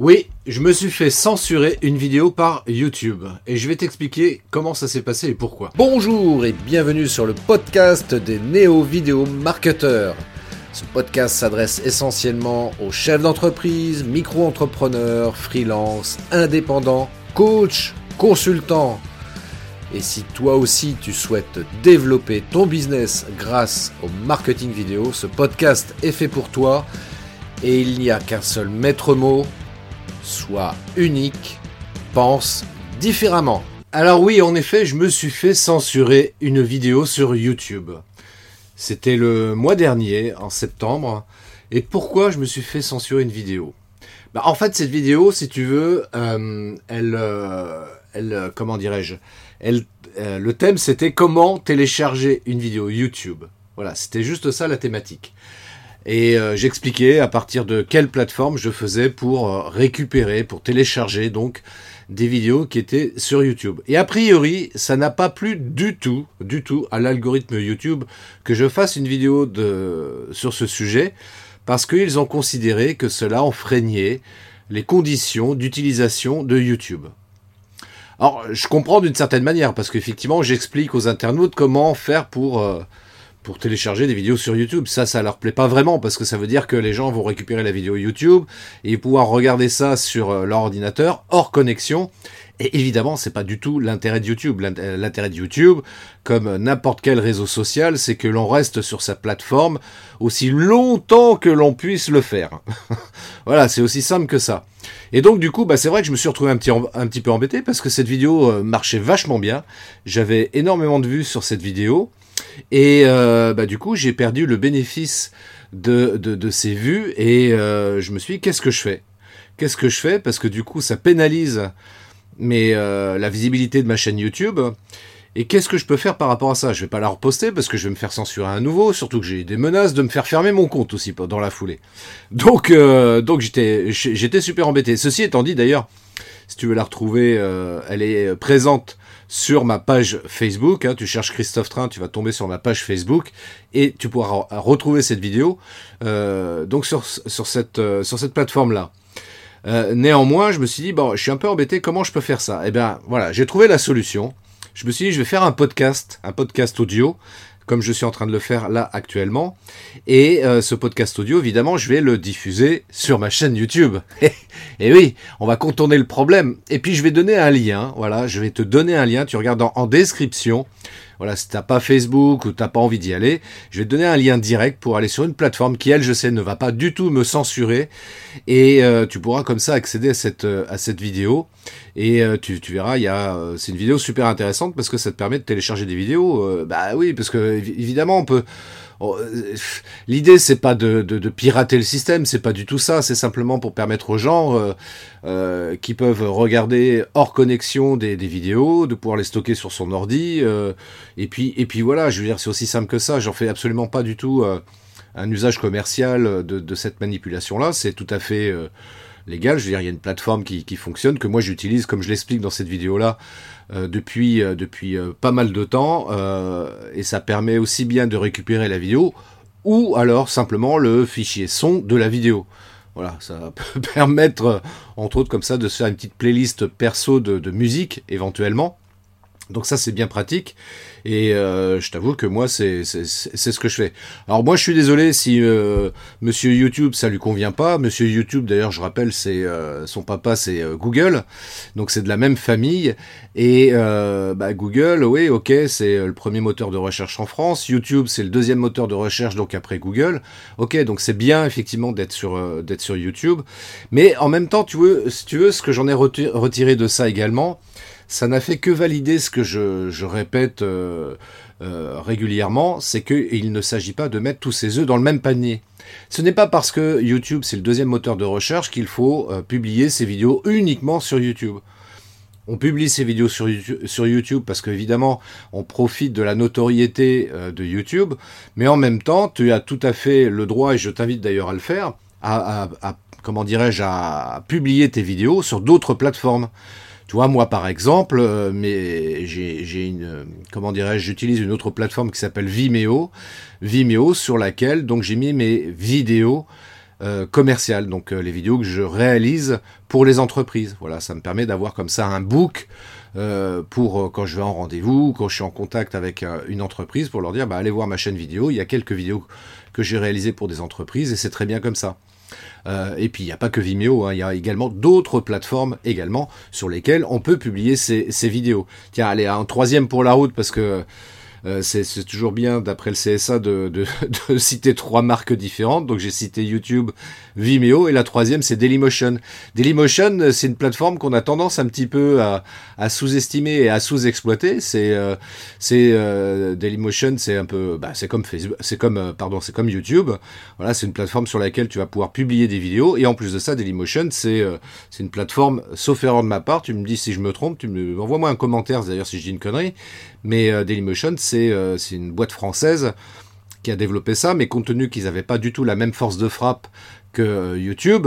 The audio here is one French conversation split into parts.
Oui, je me suis fait censurer une vidéo par YouTube et je vais t'expliquer comment ça s'est passé et pourquoi. Bonjour et bienvenue sur le podcast des néo-vidéo marketeurs. Ce podcast s'adresse essentiellement aux chefs d'entreprise, micro-entrepreneurs, freelance, indépendants, coachs, consultants. Et si toi aussi tu souhaites développer ton business grâce au marketing vidéo, ce podcast est fait pour toi et il n'y a qu'un seul maître mot, Soit unique, pense différemment. Alors oui, en effet, je me suis fait censurer une vidéo sur YouTube. C'était le mois dernier, en septembre. Et pourquoi je me suis fait censurer une vidéo? Bah, En fait, cette vidéo, si tu veux, euh, elle, euh, euh, comment dirais-je, le thème, c'était comment télécharger une vidéo YouTube. Voilà, c'était juste ça la thématique. Et euh, j'expliquais à partir de quelle plateforme je faisais pour euh, récupérer, pour télécharger donc des vidéos qui étaient sur YouTube. Et a priori, ça n'a pas plu du tout, du tout à l'algorithme YouTube que je fasse une vidéo de, sur ce sujet, parce qu'ils ont considéré que cela enfreignait les conditions d'utilisation de YouTube. Alors, je comprends d'une certaine manière, parce qu'effectivement, j'explique aux internautes comment faire pour... Euh, pour télécharger des vidéos sur YouTube. Ça, ça leur plaît pas vraiment parce que ça veut dire que les gens vont récupérer la vidéo YouTube et pouvoir regarder ça sur euh, leur ordinateur hors connexion. Et évidemment, c'est pas du tout l'intérêt de YouTube. Euh, l'intérêt de YouTube, comme n'importe quel réseau social, c'est que l'on reste sur sa plateforme aussi longtemps que l'on puisse le faire. voilà, c'est aussi simple que ça. Et donc du coup, bah, c'est vrai que je me suis retrouvé un petit, un petit peu embêté parce que cette vidéo euh, marchait vachement bien. J'avais énormément de vues sur cette vidéo. Et euh, bah, du coup, j'ai perdu le bénéfice de, de, ces vues et euh, je me suis dit, qu'est-ce que je fais? Qu'est-ce que je fais? Parce que du coup, ça pénalise mais, euh, la visibilité de ma chaîne YouTube. Et qu'est-ce que je peux faire par rapport à ça? Je vais pas la reposter parce que je vais me faire censurer à nouveau, surtout que j'ai des menaces de me faire fermer mon compte aussi dans la foulée. Donc, donc j'étais, super embêté. Ceci étant dit, d'ailleurs, si tu veux la retrouver, elle est présente sur ma page Facebook. Hein, tu cherches Christophe Train, tu vas tomber sur ma page Facebook et tu pourras retrouver cette vidéo euh, donc sur, sur cette, euh, cette plateforme-là. Euh, néanmoins, je me suis dit, bon, je suis un peu embêté, comment je peux faire ça? Eh bien, voilà, j'ai trouvé la solution. Je me suis dit, je vais faire un podcast, un podcast audio comme je suis en train de le faire là actuellement. Et euh, ce podcast audio, évidemment, je vais le diffuser sur ma chaîne YouTube. et oui, on va contourner le problème. Et puis je vais donner un lien. Voilà, je vais te donner un lien. Tu regardes en description. Voilà, si t'as pas Facebook ou t'as pas envie d'y aller, je vais te donner un lien direct pour aller sur une plateforme qui, elle, je sais, ne va pas du tout me censurer. Et euh, tu pourras comme ça accéder à cette, euh, vidéo. Et euh, tu, verras, il a, c'est une vidéo super intéressante parce que ça te permet de télécharger des vidéos. bah oui, parce que évidemment, on peut euh, l'idée, c'est pas de, pirater le système, c'est pas du tout ça. C'est simplement pour permettre aux gens euh, euh, qui peuvent regarder hors connexion des, vidéos, de pouvoir les stocker sur son ordi. et puis, et puis voilà, je veux dire, c'est aussi simple que ça. J'en fais absolument pas du tout un usage commercial de, cette manipulation-là. C'est tout à fait légal. Je veux dire, il y a une plateforme qui, fonctionne que moi j'utilise, comme je l'explique dans cette vidéo-là, euh, depuis, euh, euh, pas mal de temps, et ça permet aussi bien de récupérer la vidéo, ou alors simplement le fichier son de la vidéo. Voilà, ça peut permettre, entre autres comme ça, de se faire une petite playlist perso de musique, éventuellement. Donc ça c'est bien pratique et euh, je t'avoue que moi c'est ce que je fais. Alors moi je suis désolé si euh, Monsieur YouTube ça lui convient pas. Monsieur YouTube d'ailleurs je rappelle c'est euh, son papa c'est Google donc c'est de la même famille et bah, Google oui ok c'est le premier moteur de recherche en France. YouTube c'est le deuxième moteur de recherche donc après Google. Ok donc c'est bien effectivement d'être sur d'être sur YouTube mais en même temps tu veux si tu veux ce que j'en ai retiré de ça également ça n'a fait que valider ce que je, répète euh, euh, régulièrement, c'est qu'il ne s'agit pas de mettre tous ses œufs dans le même panier. Ce n'est pas parce que YouTube c'est le deuxième moteur de recherche qu'il faut euh, publier ses vidéos uniquement sur YouTube. On publie ses vidéos sur YouTube, parce qu'évidemment, on profite de la notoriété de YouTube, mais en même temps, tu as tout à fait le droit, et je t'invite d'ailleurs à le faire, à comment dirais-je, à publier tes vidéos sur d'autres plateformes. Tu vois, moi par exemple, euh, mais j'ai une, comment dirais-je, j'utilise une autre plateforme qui s'appelle Vimeo, Vimeo sur laquelle donc j'ai mis mes vidéos commerciales, donc les vidéos que je réalise pour les entreprises. Voilà, ça me permet d'avoir comme ça un book pour quand je vais en rendez-vous, quand je suis en contact avec une entreprise, pour leur dire bah, allez voir ma chaîne vidéo, il y a quelques vidéos que j'ai réalisées pour des entreprises et c'est très bien comme ça. Euh, et puis il n'y a pas que Vimeo, hein, il y a également d'autres plateformes également sur lesquelles on peut publier ces, ces vidéos. Tiens, allez, un troisième pour la route parce que euh, c'est toujours bien, d'après le CSA, de, citer trois marques différentes. Donc j'ai cité YouTube, Vimeo, et la troisième, c'est Dailymotion. Dailymotion, c'est une plateforme qu'on a tendance un petit peu à, sous-estimer et à sous-exploiter. C'est euh, euh, Dailymotion, c'est un peu, bah, c'est comme Facebook, c'est comme, euh, pardon, c'est comme YouTube. Voilà, c'est une plateforme sur laquelle tu vas pouvoir publier des vidéos. Et en plus de ça, Dailymotion, c'est une plateforme, sauf erreur de ma part, tu me dis si je me trompe, tu me envoie-moi un commentaire d'ailleurs si je dis une connerie. Mais Dailymotion, c'est euh, c'est une boîte française qui a développé ça, mais compte tenu qu'ils n'avaient pas du tout la même force de frappe que euh, YouTube,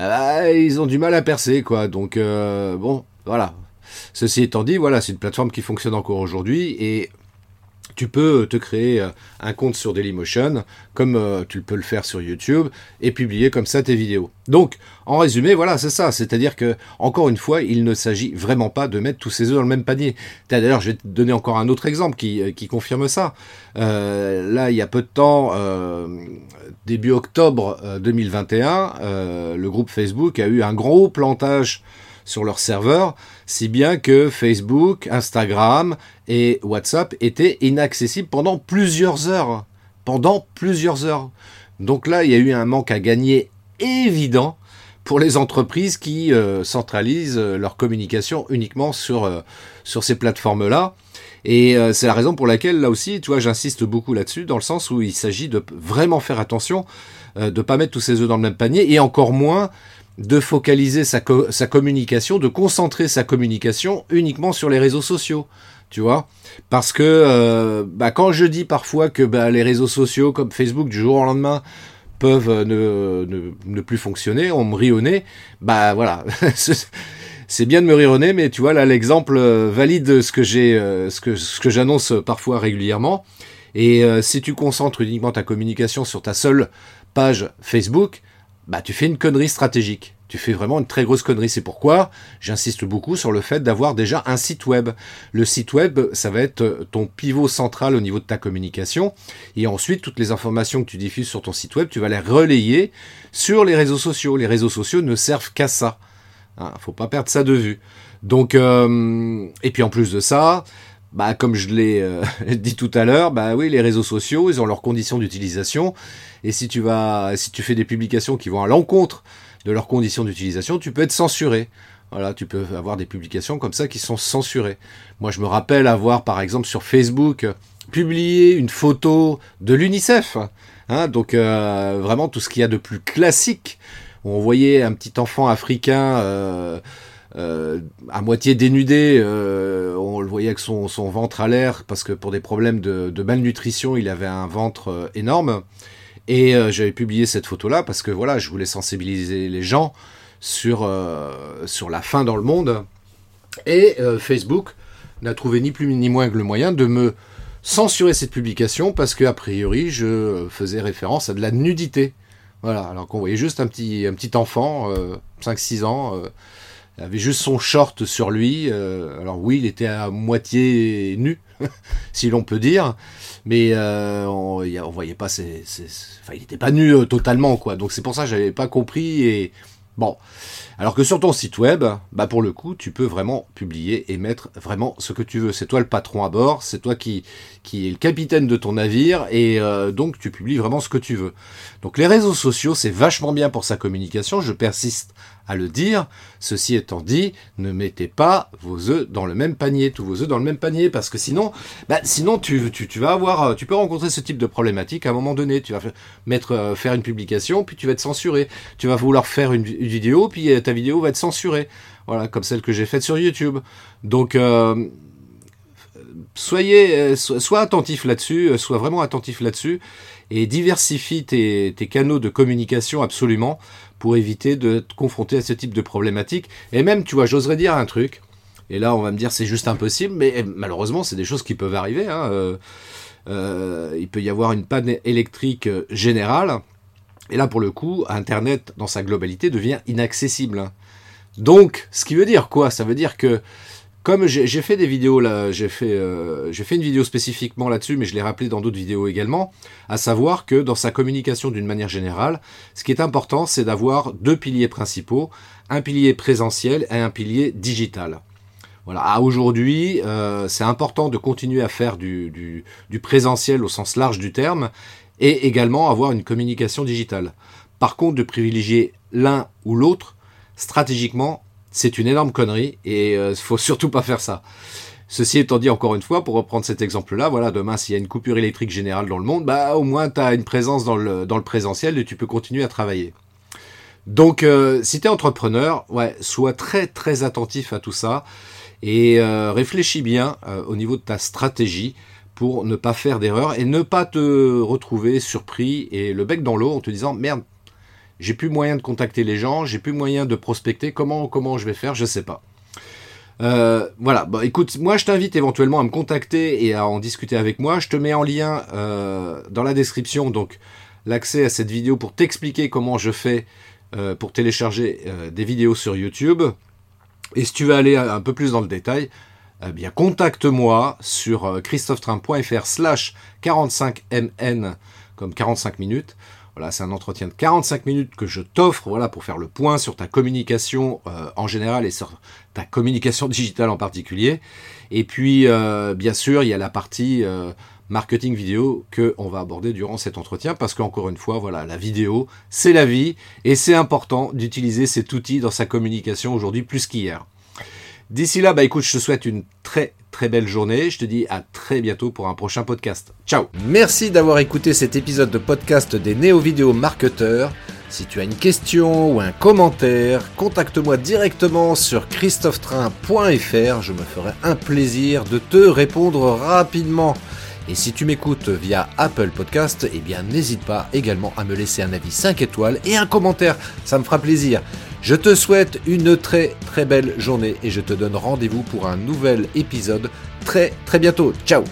euh, ils ont du mal à percer, quoi. Donc, bon, voilà. Ceci étant dit, voilà, c'est une plateforme qui fonctionne encore aujourd'hui et tu peux te créer euh, un compte sur Dailymotion, comme euh, tu peux le faire sur YouTube, et publier comme ça tes vidéos. Donc, en résumé, voilà, c'est ça. C'est-à-dire que, encore une fois, il ne s'agit vraiment pas de mettre tous ses œufs dans le même panier. D'ailleurs, je vais te donner encore un autre exemple qui, euh, confirme ça. là, il y a peu de temps, début octobre 2021, le groupe Facebook a eu un gros plantage sur leur serveur, si bien que Facebook, Instagram et WhatsApp étaient inaccessibles pendant plusieurs heures. Pendant plusieurs heures. Donc là, il y a eu un manque à gagner évident pour les entreprises qui euh, centralisent euh, leur communication uniquement sur, euh, sur ces plateformes-là. Et c'est la raison pour laquelle, là aussi, tu vois, j'insiste beaucoup là-dessus, dans le sens où il s'agit de vraiment faire attention, de ne pas mettre tous ses œufs dans le même panier, et encore moins de focaliser sa, communication, de concentrer sa communication uniquement sur les réseaux sociaux. Tu vois Parce que euh, bah, quand je dis parfois que bah, les réseaux sociaux comme Facebook du jour au lendemain peuvent ne, ne, plus fonctionner, on me rit bah voilà. c'est bien de me rire au nez, mais tu vois, là, l'exemple euh, valide euh, ce que, ce que j'annonce parfois régulièrement. Et si tu concentres uniquement ta communication sur ta seule page Facebook, bah tu fais une connerie stratégique. Tu fais vraiment une très grosse connerie. C'est pourquoi j'insiste beaucoup sur le fait d'avoir déjà un site web. Le site web, ça va être ton pivot central au niveau de ta communication. Et ensuite, toutes les informations que tu diffuses sur ton site web, tu vas les relayer sur les réseaux sociaux. Les réseaux sociaux ne servent qu'à ça. Hein, faut pas perdre ça de vue. Donc, euh, et puis en plus de ça, bah, comme je l'ai euh, dit tout à l'heure, bah oui, les réseaux sociaux, ils ont leurs conditions d'utilisation. Et si tu vas, si tu fais des publications qui vont à l'encontre de leurs conditions d'utilisation, tu peux être censuré. Voilà, tu peux avoir des publications comme ça qui sont censurées. Moi, je me rappelle avoir, par exemple, sur Facebook, publié une photo de l'UNICEF. Hein, donc, euh, vraiment tout ce qu'il y a de plus classique. On voyait un petit enfant africain euh, euh, à moitié dénudé, euh, on le voyait avec son, ventre à l'air parce que pour des problèmes de, malnutrition, il avait un ventre euh, énorme. Et j'avais publié cette photo-là parce que voilà, je voulais sensibiliser les gens sur, sur la faim dans le monde. Et Facebook n'a trouvé ni plus ni moins que le moyen de me censurer cette publication parce que a priori je faisais référence à de la nudité. Voilà, alors qu'on voyait juste un petit, un petit enfant, 5-6 ans, avait juste son short sur lui. Euh, alors oui, il était à moitié nu, si l'on peut dire, mais euh, on, voyait pas ses, enfin, il n'était pas nu euh, totalement quoi. Donc c'est pour ça que j'avais pas compris et bon. Alors que sur ton site web, bah pour le coup, tu peux vraiment publier et mettre vraiment ce que tu veux. C'est toi le patron à bord, c'est toi qui qui est le capitaine de ton navire et donc tu publies vraiment ce que tu veux. Donc les réseaux sociaux, c'est vachement bien pour sa communication. Je persiste à le dire. Ceci étant dit, ne mettez pas vos œufs dans le même panier, tous vos œufs dans le même panier, parce que sinon, bah, sinon tu, tu, tu, vas avoir, euh, tu peux rencontrer ce type de problématique à un moment donné. Tu vas mettre, euh, faire une publication, puis tu vas être censuré. Tu vas vouloir faire une, vidéo, puis euh, ta vidéo va être censurée. Voilà, comme celle que j'ai faite sur YouTube. Donc soyez, sois attentif là-dessus, sois vraiment attentif là-dessus et diversifie tes, canaux de communication absolument pour éviter de te confronter à ce type de problématique. Et même, tu vois, j'oserais dire un truc, et là on va me dire c'est juste impossible, mais eh, malheureusement c'est des choses qui peuvent arriver. Hein. Euh, euh, il peut y avoir une panne électrique générale. Et là, pour le coup, Internet, dans sa globalité, devient inaccessible. hein. Donc, ce qui veut dire quoi? Ça veut dire que, comme j'ai fait des vidéos là, j'ai fait, euh, j'ai fait une vidéo spécifiquement là-dessus, mais je l'ai rappelé dans d'autres vidéos également, à savoir que dans sa communication d'une manière générale, ce qui est important, c'est d'avoir deux piliers principaux, un pilier présentiel et un pilier digital. Voilà, aujourd'hui, euh, c'est important de continuer à faire du présentiel au sens large du terme, et également avoir une communication digitale. Par contre, de privilégier l'un ou l'autre, stratégiquement, c'est une énorme connerie et il faut surtout pas faire ça. Ceci étant dit, encore une fois, pour reprendre cet exemple-là, voilà, demain, s'il y a une coupure électrique générale dans le monde, bah, au moins, tu as une présence dans le, dans présentiel et tu peux continuer à travailler. Donc, euh, si tu es entrepreneur, sois très, très attentif à tout ça et euh, réfléchis bien euh, au niveau de ta stratégie pour ne pas faire d'erreur et ne pas te retrouver surpris et le bec dans l'eau en te disant merde, j'ai plus moyen de contacter les gens, j'ai plus moyen de prospecter, comment, comment je vais faire, je sais pas. Euh, voilà, bah, écoute, moi je t'invite éventuellement à me contacter et à en discuter avec moi. Je te mets en lien euh, dans la description donc l'accès à cette vidéo pour t'expliquer comment je fais euh, pour télécharger des vidéos sur YouTube. Et si tu veux aller un peu plus dans le détail, eh bien contacte-moi sur christophetrain.fr slash 45mn comme 45 minutes. Voilà, c'est un entretien de 45 minutes que je t'offre, voilà, pour faire le point sur ta communication euh, en général et sur ta communication digitale en particulier. Et puis, euh, bien sûr, il y a la partie euh, marketing vidéo que on va aborder durant cet entretien parce qu'encore une fois, voilà, la vidéo, c'est la vie et c'est important d'utiliser cet outil dans sa communication aujourd'hui plus qu'hier. D'ici là, bah écoute, je te souhaite une très très belle journée. Je te dis à très bientôt pour un prochain podcast. Ciao Merci d'avoir écouté cet épisode de podcast des néo-vidéo marketeurs. Si tu as une question ou un commentaire, contacte-moi directement sur christophetrain.fr. Je me ferai un plaisir de te répondre rapidement. Et si tu m'écoutes via Apple Podcast, eh bien n'hésite pas également à me laisser un avis 5 étoiles et un commentaire, ça me fera plaisir. Je te souhaite une très très belle journée et je te donne rendez-vous pour un nouvel épisode très très bientôt. Ciao